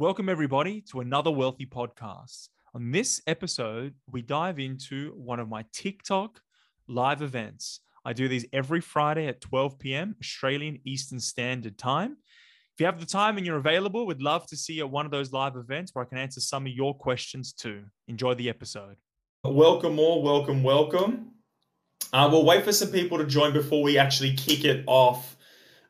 Welcome, everybody, to another Wealthy podcast. On this episode, we dive into one of my TikTok live events. I do these every Friday at 12 p.m. Australian Eastern Standard Time. If you have the time and you're available, we'd love to see you at one of those live events where I can answer some of your questions too. Enjoy the episode. Welcome, all. Welcome, welcome. Uh, we'll wait for some people to join before we actually kick it off.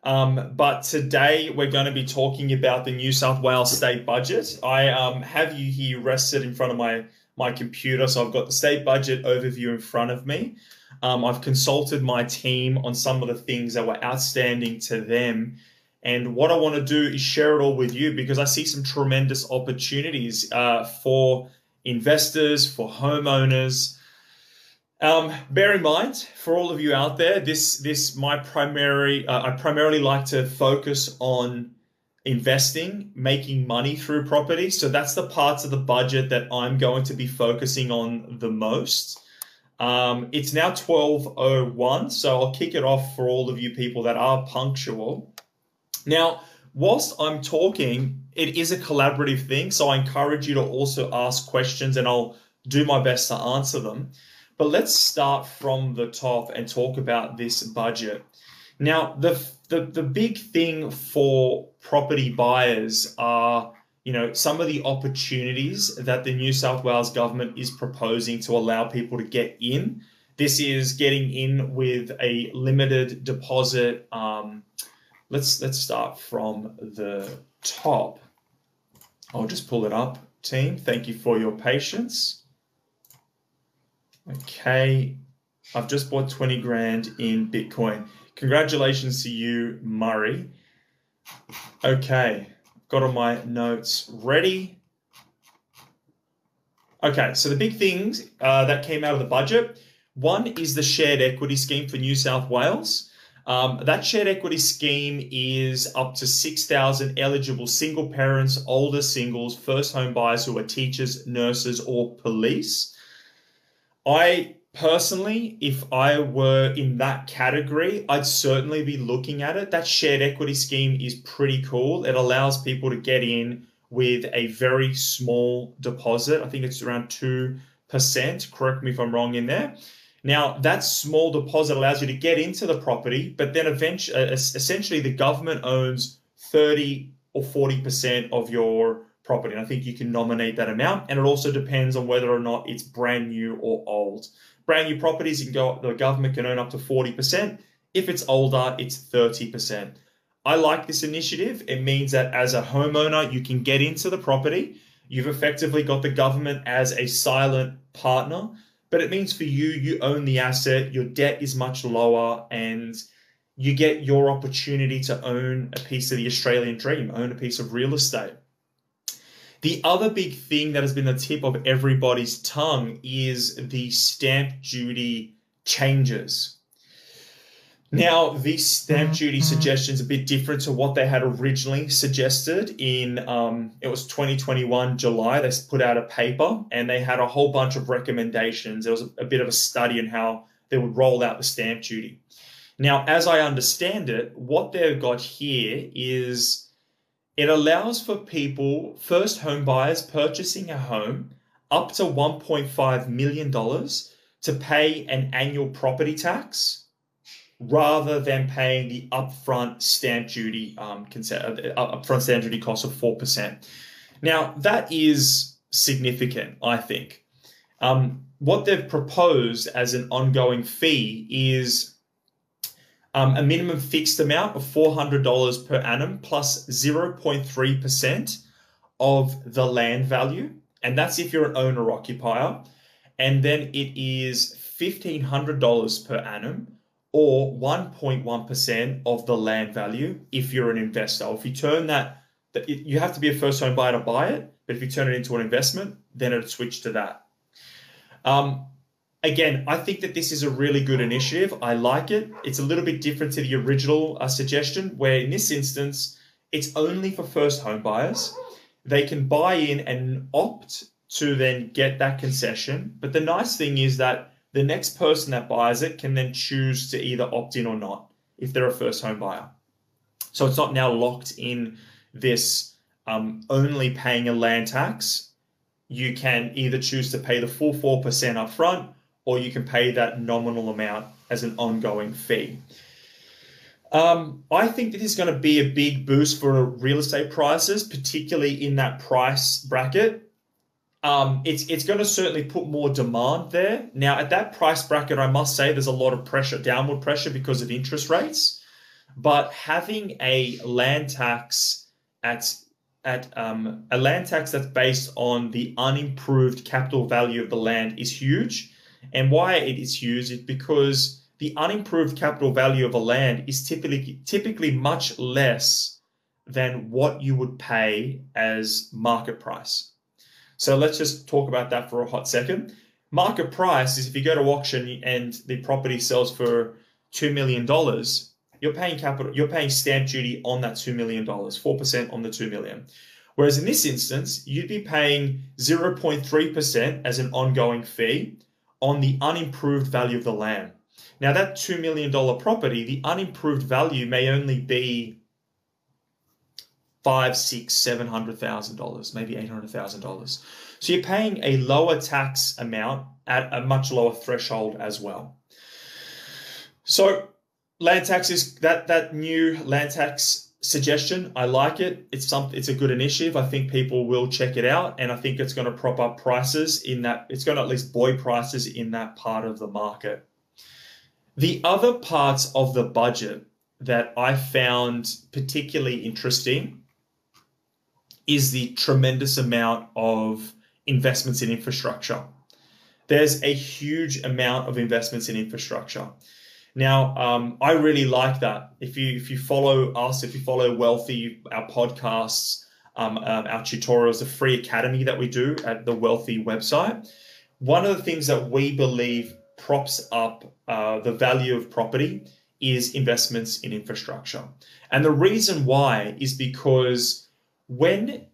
Um, but today we're going to be talking about the New South Wales state budget. I um, have you here rested in front of my my computer, so I've got the state budget overview in front of me. Um, I've consulted my team on some of the things that were outstanding to them. And what I want to do is share it all with you because I see some tremendous opportunities uh, for investors, for homeowners. Um, bear in mind, for all of you out there, this this my primary. Uh, I primarily like to focus on investing, making money through property. So that's the parts of the budget that I'm going to be focusing on the most. Um, it's now 12.01, so I'll kick it off for all of you people that are punctual. Now, whilst I'm talking, it is a collaborative thing, so I encourage you to also ask questions and I'll do my best to answer them. But let's start from the top and talk about this budget. Now, the, the, the big thing for property buyers are you know, some of the opportunities that the New South Wales government is proposing to allow people to get in. This is getting in with a limited deposit. Um, let's let's start from the top. I'll just pull it up, team. Thank you for your patience. Okay, I've just bought 20 grand in Bitcoin. Congratulations to you, Murray. Okay, got all my notes ready. Okay, so the big things uh, that came out of the budget one is the shared equity scheme for New South Wales. Um, that shared equity scheme is up to 6,000 eligible single parents, older singles, first home buyers who are teachers, nurses, or police. I personally, if I were in that category, I'd certainly be looking at it. That shared equity scheme is pretty cool. It allows people to get in with a very small deposit. I think it's around 2%. Correct me if I'm wrong in there. Now, that small deposit allows you to get into the property, but then eventually, uh, essentially, the government owns 30 or 40% of your property. And I think you can nominate that amount. And it also depends on whether or not it's brand new or old. Brand new properties, you can go, the government can earn up to 40%. If it's older, it's 30%. I like this initiative. It means that as a homeowner, you can get into the property. You've effectively got the government as a silent partner but it means for you, you own the asset, your debt is much lower, and you get your opportunity to own a piece of the Australian dream, own a piece of real estate. The other big thing that has been the tip of everybody's tongue is the stamp duty changes. Now, this stamp duty mm-hmm. suggestion is a bit different to what they had originally suggested in, um, it was 2021 July. They put out a paper and they had a whole bunch of recommendations. There was a, a bit of a study on how they would roll out the stamp duty. Now, as I understand it, what they've got here is it allows for people, first home buyers purchasing a home, up to $1.5 million to pay an annual property tax rather than paying the upfront stamp duty um, consent, uh, upfront stamp duty cost of four percent. Now that is significant, I think. Um, what they've proposed as an ongoing fee is um, a minimum fixed amount of $400 per annum plus 0.3% of the land value. And that's if you're an owner occupier. And then it is $1,500 per annum or 1.1% of the land value if you're an investor. If you turn that, you have to be a first home buyer to buy it, but if you turn it into an investment, then it'd switch to that. Um, again, I think that this is a really good initiative. I like it. It's a little bit different to the original uh, suggestion, where in this instance, it's only for first home buyers. They can buy in and opt to then get that concession. But the nice thing is that the next person that buys it can then choose to either opt in or not if they're a first home buyer. So it's not now locked in this um, only paying a land tax, you can either choose to pay the full 4% upfront or you can pay that nominal amount as an ongoing fee. Um, I think that is going to be a big boost for real estate prices, particularly in that price bracket. Um, it's it's going to certainly put more demand there. Now, at that price bracket, I must say there's a lot of pressure, downward pressure because of interest rates. But having a land tax at at um, a land tax that's based on the unimproved capital value of the land is huge. And why it is used is because the unimproved capital value of a land is typically typically much less than what you would pay as market price. So let's just talk about that for a hot second. Market price is if you go to auction and the property sells for two million dollars, you're paying capital, you're paying stamp duty on that two million dollars, four percent on the two million. Whereas in this instance, you'd be paying 0.3% as an ongoing fee on the unimproved value of the land. Now, that $2 million property, the unimproved value may only be five, six, seven hundred thousand dollars, maybe eight hundred thousand dollars. So you're paying a lower tax amount at a much lower threshold as well. So land taxes, that that new land tax suggestion, I like it. It's some it's a good initiative. I think people will check it out, and I think it's going to prop up prices in that. It's going to at least buoy prices in that part of the market. The other parts of the budget that I found particularly interesting is the tremendous amount of investments in infrastructure. There's a huge amount of investments in infrastructure. Now, um, I really like that. If you if you follow us, if you follow Wealthy, our podcasts, um, um, our tutorials, the free academy that we do at the Wealthy website, one of the things that we believe props up uh, the value of property is investments in infrastructure. And the reason why is because when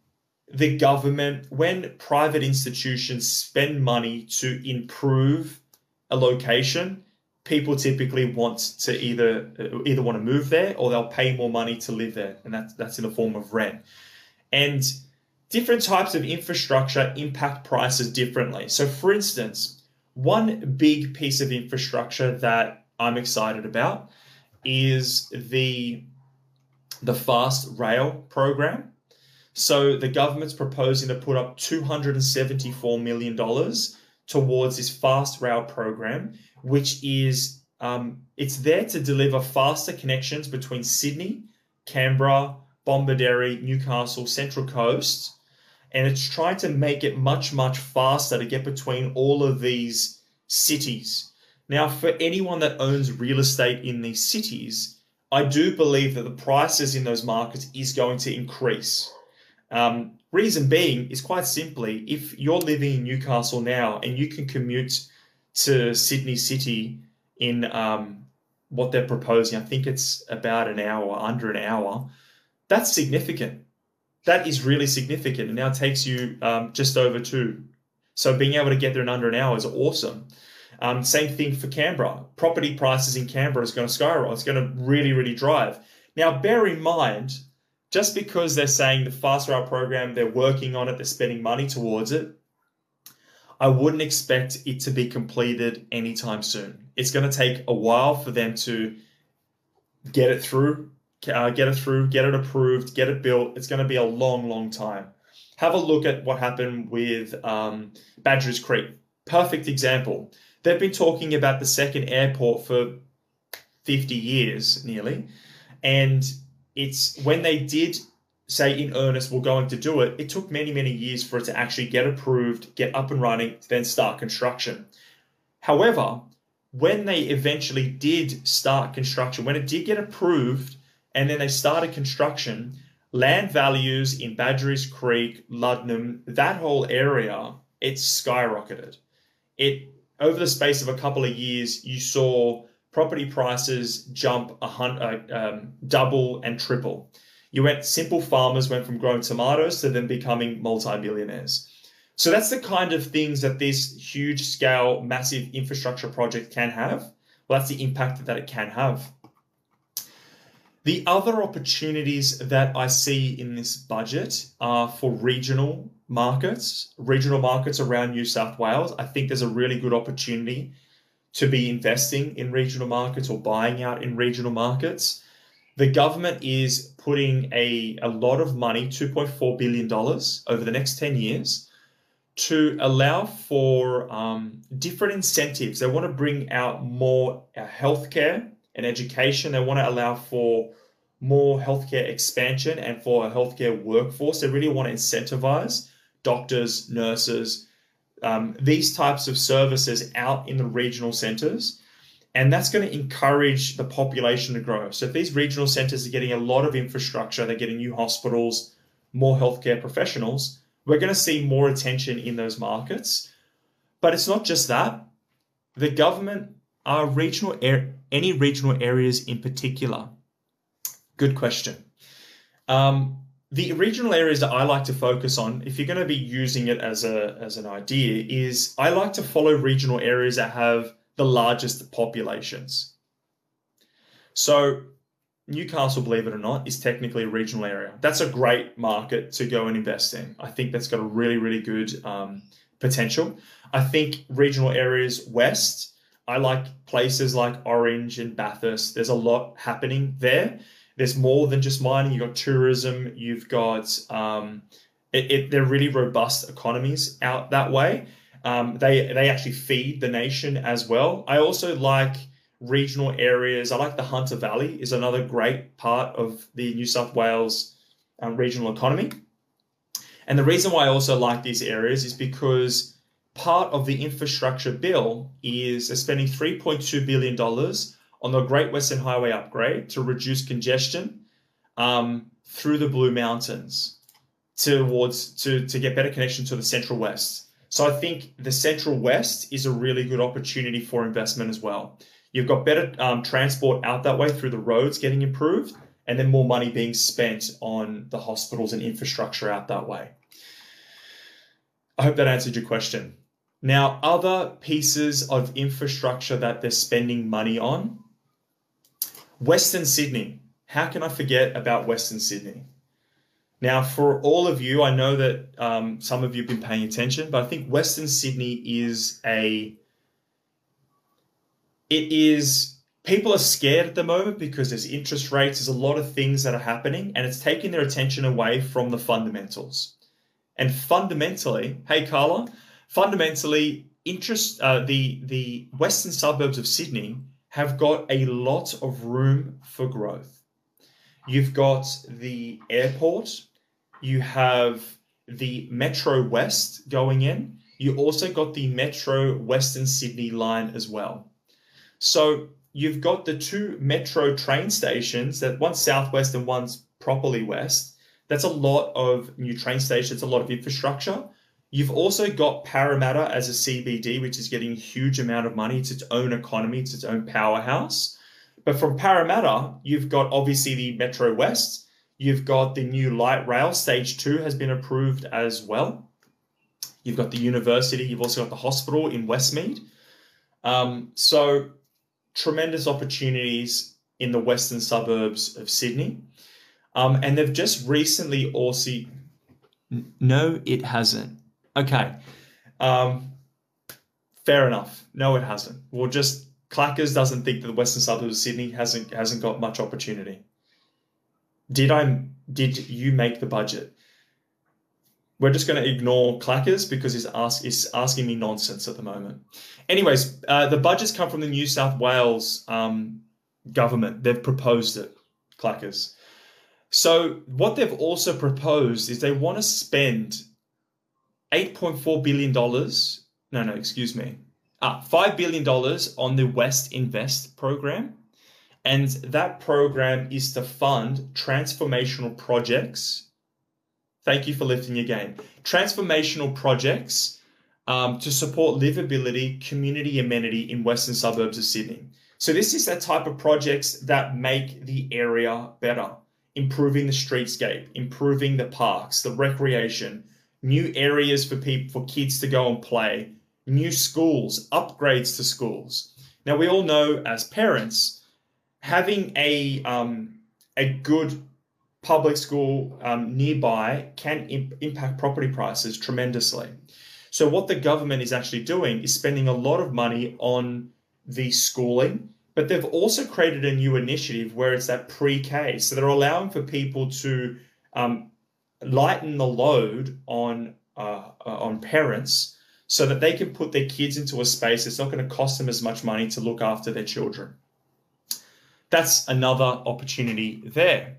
the government, when private institutions spend money to improve a location, people typically want to either uh, either want to move there or they'll pay more money to live there, and that's that's in the form of rent. And different types of infrastructure impact prices differently. So, for instance, one big piece of infrastructure that I'm excited about is the the fast rail program. So the government's proposing to put up $274 million towards this fast rail program, which is um, it's there to deliver faster connections between Sydney, Canberra, Bomaderry, Newcastle, Central Coast, and it's trying to make it much much faster to get between all of these cities. Now, for anyone that owns real estate in these cities, I do believe that the prices in those markets is going to increase. Um, reason being is quite simply if you're living in Newcastle now and you can commute to Sydney City in um, what they're proposing, I think it's about an hour, under an hour, that's significant. That is really significant. And now takes you um, just over two. So being able to get there in under an hour is awesome. Um, same thing for Canberra. Property prices in Canberra is going to skyrocket. It's going to really, really drive. Now, bear in mind, just because they're saying the fast rail program, they're working on it, they're spending money towards it, I wouldn't expect it to be completed anytime soon. It's going to take a while for them to get it through, uh, get it through, get it approved, get it built. It's going to be a long, long time. Have a look at what happened with um, Badgerys Creek. Perfect example. They've been talking about the second airport for 50 years nearly. And it's when they did say in earnest we're going to do it, it took many, many years for it to actually get approved, get up and running, then start construction. However, when they eventually did start construction, when it did get approved and then they started construction, land values in Badgerys Creek, Luddenham, that whole area, it skyrocketed. It over the space of a couple of years, you saw property prices jump a hundred, uh, um, double and triple. You went simple farmers went from growing tomatoes to then becoming multi-billionaires. So that's the kind of things that this huge scale, massive infrastructure project can have. Well, that's the impact that it can have. The other opportunities that I see in this budget are for regional markets, regional markets around New South Wales. I think there's a really good opportunity to be investing in regional markets or buying out in regional markets. The government is putting a, a lot of money, $2.4 billion over the next 10 years, to allow for um, different incentives. They want to bring out more uh, healthcare and education. They want to allow for more healthcare expansion and for a healthcare workforce. They really want to incentivize doctors, nurses, um, these types of services out in the regional centers. And that's going to encourage the population to grow. So if these regional centers are getting a lot of infrastructure, they're getting new hospitals, more healthcare professionals, we're going to see more attention in those markets. But it's not just that. The government are regional any regional areas in particular? Good question. Um, the regional areas that I like to focus on, if you're going to be using it as a as an idea, is I like to follow regional areas that have the largest populations. So Newcastle, believe it or not, is technically a regional area. That's a great market to go and invest in. I think that's got a really, really good um, potential. I think regional areas west, I like places like Orange and Bathurst. There's a lot happening there there's more than just mining. You've got tourism. You've got um, it, it, they're really robust economies out that way. Um, they they actually feed the nation as well. I also like regional areas. I like the Hunter Valley is another great part of the New South Wales um, regional economy. And the reason why I also like these areas is because part of the infrastructure bill is spending $3.2 billion on the Great Western Highway upgrade to reduce congestion um, through the Blue Mountains towards to, to get better connection to the Central West. So I think the Central West is a really good opportunity for investment as well. You've got better um, transport out that way through the roads getting improved, and then more money being spent on the hospitals and infrastructure out that way. I hope that answered your question. Now, other pieces of infrastructure that they're spending money on Western Sydney. How can I forget about Western Sydney? Now, for all of you, I know that um, some of you have been paying attention, but I think Western Sydney is a. It is. People are scared at the moment because there's interest rates, there's a lot of things that are happening, and it's taking their attention away from the fundamentals. And fundamentally, hey Carla, fundamentally, interest uh, the the western suburbs of Sydney have got a lot of room for growth. You've got the airport, you have the Metro West going in, you also got the Metro Western Sydney line as well. So you've got the two metro train stations that one's southwest and one's properly west. That's a lot of new train stations, a lot of infrastructure. You've also got Parramatta as a CBD, which is getting a huge amount of money. It's its own economy, it's its own powerhouse. But from Parramatta, you've got obviously the Metro West. You've got the new light rail, stage two has been approved as well. You've got the university, you've also got the hospital in Westmead. Um, so, tremendous opportunities in the western suburbs of Sydney. Um, and they've just recently also. No, it hasn't. Okay. Um, fair enough. No, it hasn't. Well, just Clackers doesn't think that the western suburbs of Sydney hasn't hasn't got much opportunity. Did I? Did you make the budget? We're just going to ignore Clackers because he's ask he's asking me nonsense at the moment. Anyways, uh, the budgets come from the New South Wales um, government. They've proposed it, Clackers. So what they've also proposed is they want to spend $8.4 billion. No, no, excuse me. Uh, $5 billion on the West Invest program. And that program is to fund transformational projects. Thank you for lifting your game. Transformational projects um, to support livability, community amenity in western suburbs of Sydney. So this is that type of projects that make the area better, improving the streetscape, improving the parks, the recreation, new areas for people for kids to go and play, new schools, upgrades to schools. Now we all know as parents, having a um, a good public school um, nearby can imp- impact property prices tremendously. So, what the government is actually doing is spending a lot of money on the schooling, but they've also created a new initiative where it's that pre K. So, they're allowing for people to um, lighten the load on uh, uh, on parents so that they can put their kids into a space that's not going to cost them as much money to look after their children. That's another opportunity there.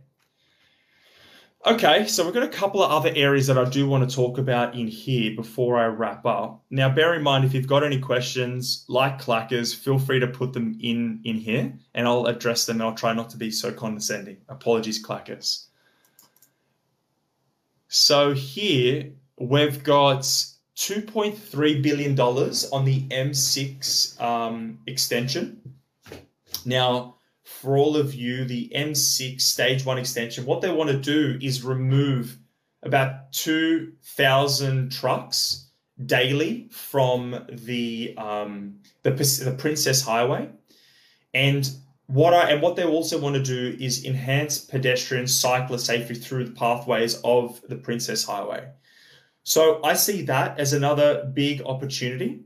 Okay, so we've got a couple of other areas that I do want to talk about in here before I wrap up. Now, bear in mind if you've got any questions, like clackers, feel free to put them in in here, and I'll address them. I'll try not to be so condescending. Apologies, clackers. So here we've got $2.3 billion on the M6 um, extension. Now, for all of you, the M6 Stage 1 extension, what they want to do is remove about 2,000 trucks daily from the, um, the, the Princes Highway. And what I and what they also want to do is enhance pedestrian cyclist safety through the pathways of the Princes Highway. So I see that as another big opportunity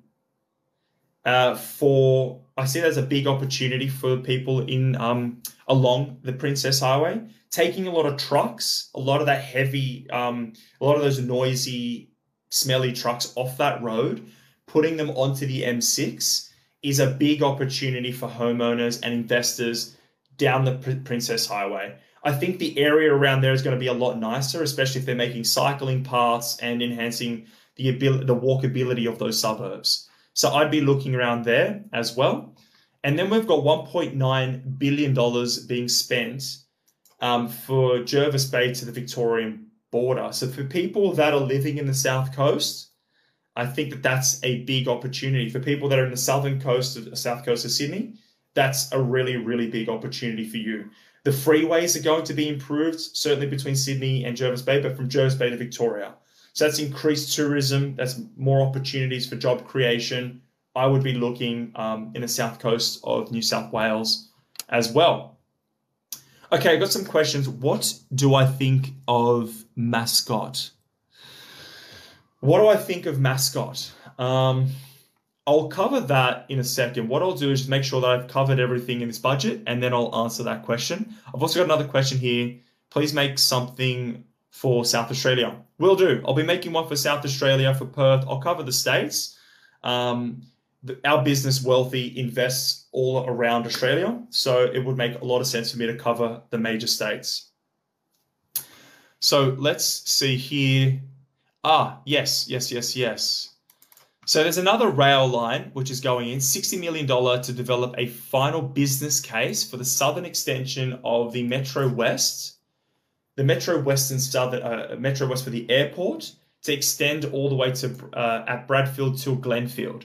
uh, for I see there's a big opportunity for people in um, along the Princes Highway, taking a lot of trucks, a lot of that heavy, um, a lot of those noisy, smelly trucks off that road, putting them onto the M6 is a big opportunity for homeowners and investors down the Princes Highway. I think the area around there is going to be a lot nicer, especially if they're making cycling paths and enhancing the ability, the walkability of those suburbs. So I'd be looking around there as well. And then we've got $1.9 billion being spent um, for Jervis Bay to the Victorian border. So for people that are living in the South Coast, I think that that's a big opportunity. For people that are in the southern coast of south coast of Sydney, that's a really, really big opportunity for you. The freeways are going to be improved, certainly between Sydney and Jervis Bay, but from Jervis Bay to Victoria. So that's increased tourism. That's more opportunities for job creation. I would be looking um, in the south coast of New South Wales as well. Okay, I've got some questions. What do I think of mascot? What do I think of mascot? Um, I'll cover that in a second. What I'll do is just make sure that I've covered everything in this budget and then I'll answer that question. I've also got another question here. Please make something for South Australia. Will do. I'll be making one for South Australia, for Perth. I'll cover the states. Um, the, our business, Wealthy, invests all around Australia. So it would make a lot of sense for me to cover the major states. So let's see here. Ah, yes, yes, yes, yes. So there's another rail line which is going in, $60 million to develop a final business case for the southern extension of the Metro West the Metro Western Southern uh, Metro West for the airport to extend all the way to uh, at Bradfield to Glenfield.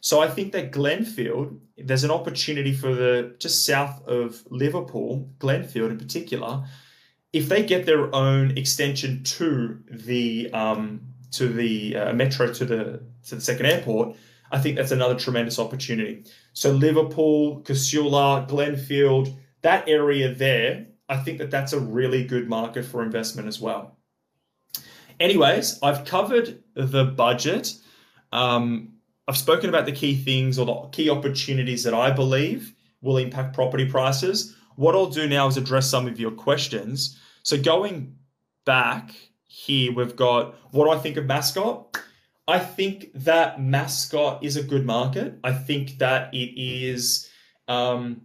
So I think that Glenfield, there's an opportunity for the just south of Liverpool, Glenfield in particular, if they get their own extension to the um, to the uh, metro to the to the second airport, I think that's another tremendous opportunity. So Liverpool, Casula, Glenfield, that area there I think that that's a really good market for investment as well. Anyways, I've covered the budget. Um, I've spoken about the key things or the key opportunities that I believe will impact property prices. What I'll do now is address some of your questions. So going back here, we've got what do I think of Mascot? I think that Mascot is a good market. I think that it is um,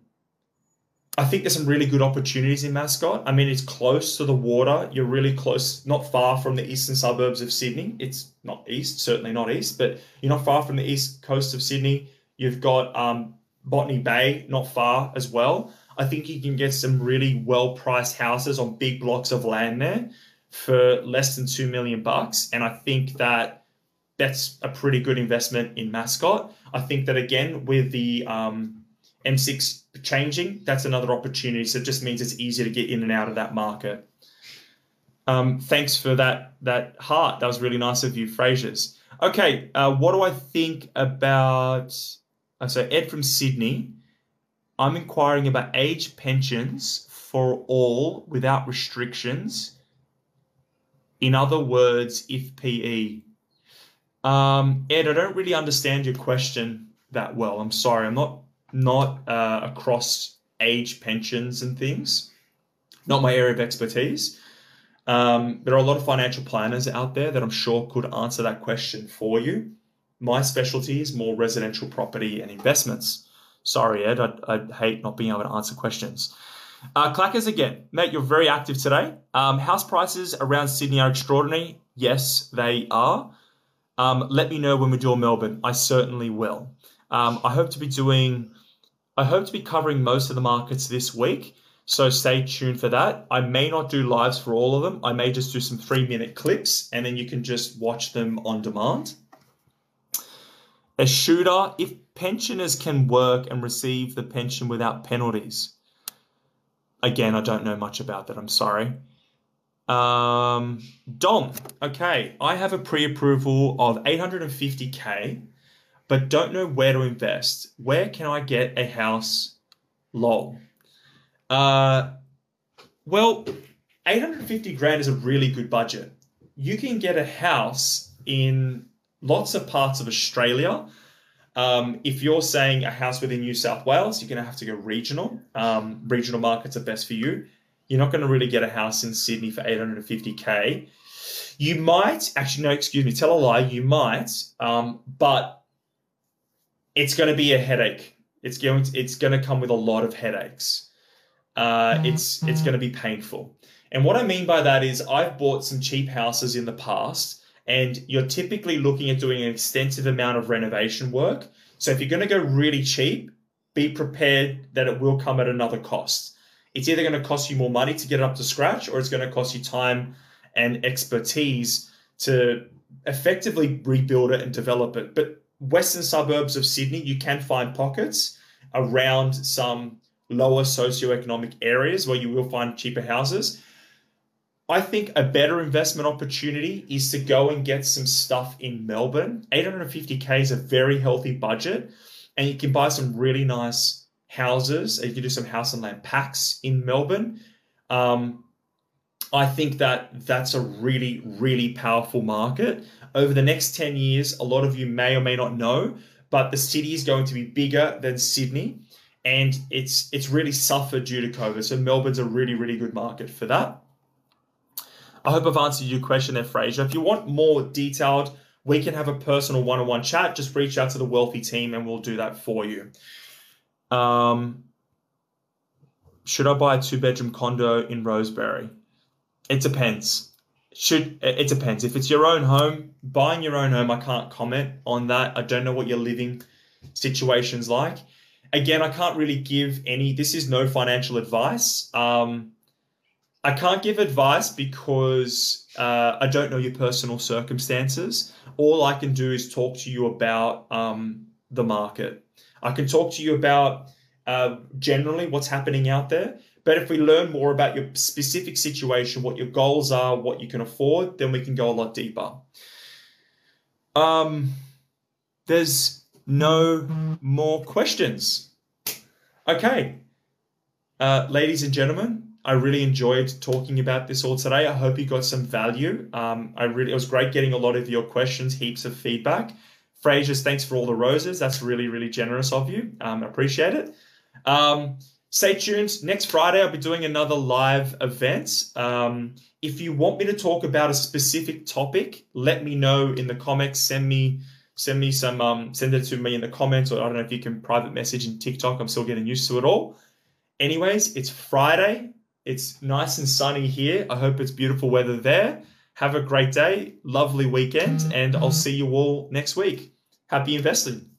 I think there's some really good opportunities in Mascot. I mean, it's close to the water. You're really close, not far from the eastern suburbs of Sydney. It's not east, certainly not east, but you're not far from the east coast of Sydney. You've got um, Botany Bay, not far as well. I think you can get some really well priced houses on big blocks of land there for less than two million bucks. And I think that that's a pretty good investment in Mascot. I think that again, with the um, M6 changing, that's another opportunity. So it just means it's easier to get in and out of that market. Um, thanks for that that heart. That was really nice of you, Frasers. Okay, uh, what do I think about? Uh, so Ed from Sydney. I'm inquiring about age pensions for all without restrictions. In other words, if PE. Um, Ed, I don't really understand your question that well. I'm sorry. I'm not not uh, across age pensions and things. Not my area of expertise. Um, there are a lot of financial planners out there that I'm sure could answer that question for you. My specialty is more residential property and investments. Sorry, Ed, I, I hate not being able to answer questions. Uh, Clackers again, mate, you're very active today. Um, house prices around Sydney are extraordinary. Yes, they are. Um, let me know when we do Melbourne. I certainly will. Um, I hope to be doing, I hope to be covering most of the markets this week. So stay tuned for that. I may not do lives for all of them. I may just do some three minute clips and then you can just watch them on demand. A shooter, if pensioners can work and receive the pension without penalties. Again, I don't know much about that. I'm sorry. Um, Dom, okay, I have a pre approval of 850k, but don't know where to invest. Where can I get a house? Lol. Uh, well, 850 grand is a really good budget. You can get a house in lots of parts of Australia. Um, if you're saying a house within New South Wales, you're going to have to go regional. Um, regional markets are best for you. You're not going to really get a house in Sydney for 850k. You might actually no, excuse me, tell a lie. You might, um, but it's going to be a headache. It's going to, it's going to come with a lot of headaches uh, mm-hmm. it's it's going to be painful. And what I mean by that is I've bought some cheap houses in the past, and you're typically looking at doing an extensive amount of renovation work. So if you're going to go really cheap, be prepared that it will come at another cost. It's either going to cost you more money to get it up to scratch, or it's going to cost you time and expertise to effectively rebuild it and develop it. But western suburbs of Sydney, you can find pockets around some lower socioeconomic areas where you will find cheaper houses. I think a better investment opportunity is to go and get some stuff in Melbourne. 850k is a very healthy budget, and you can buy some really nice houses. You can do some house and land packs in Melbourne. Um, I think that that's a really, really powerful market. Over the next 10 years, a lot of you may or may not know, but the city is going to be bigger than Sydney and it's it's really suffered due to COVID. So Melbourne's a really really good market for that. I hope I've answered your question there, Fraser. If you want more detailed, we can have a personal one-on-one chat. Just reach out to the wealthy team, and we'll do that for you. Um, should I buy a two-bedroom condo in Rosebery? It depends. Should it depends. If it's your own home, buying your own home, I can't comment on that. I don't know what your living situation's like again, I can't really give any. This is no financial advice. Um, I can't give advice because uh, I don't know your personal circumstances. All I can do is talk to you about um, the market. I can talk to you about uh, generally what's happening out there. But if we learn more about your specific situation, what your goals are, what you can afford, then we can go a lot deeper. Um, there's no more questions. Okay. Uh, ladies and gentlemen, I really enjoyed talking about this all today. I hope you got some value. Um, I really, it was great getting a lot of your questions, heaps of feedback. Frasers, thanks for all the roses. That's really, really generous of you. Um, appreciate it. Um, stay tuned. Next Friday, I'll be doing another live event. Um, if you want me to talk about a specific topic, let me know in the comments. Send me send me some um, send it to me in the comments or i don't know if you can private message in tiktok. I'm still getting used to it all. Anyways it's friday. It's nice and sunny here. I hope it's beautiful weather there. Have a great day. Lovely weekend. And i'll see you all next week. Happy investing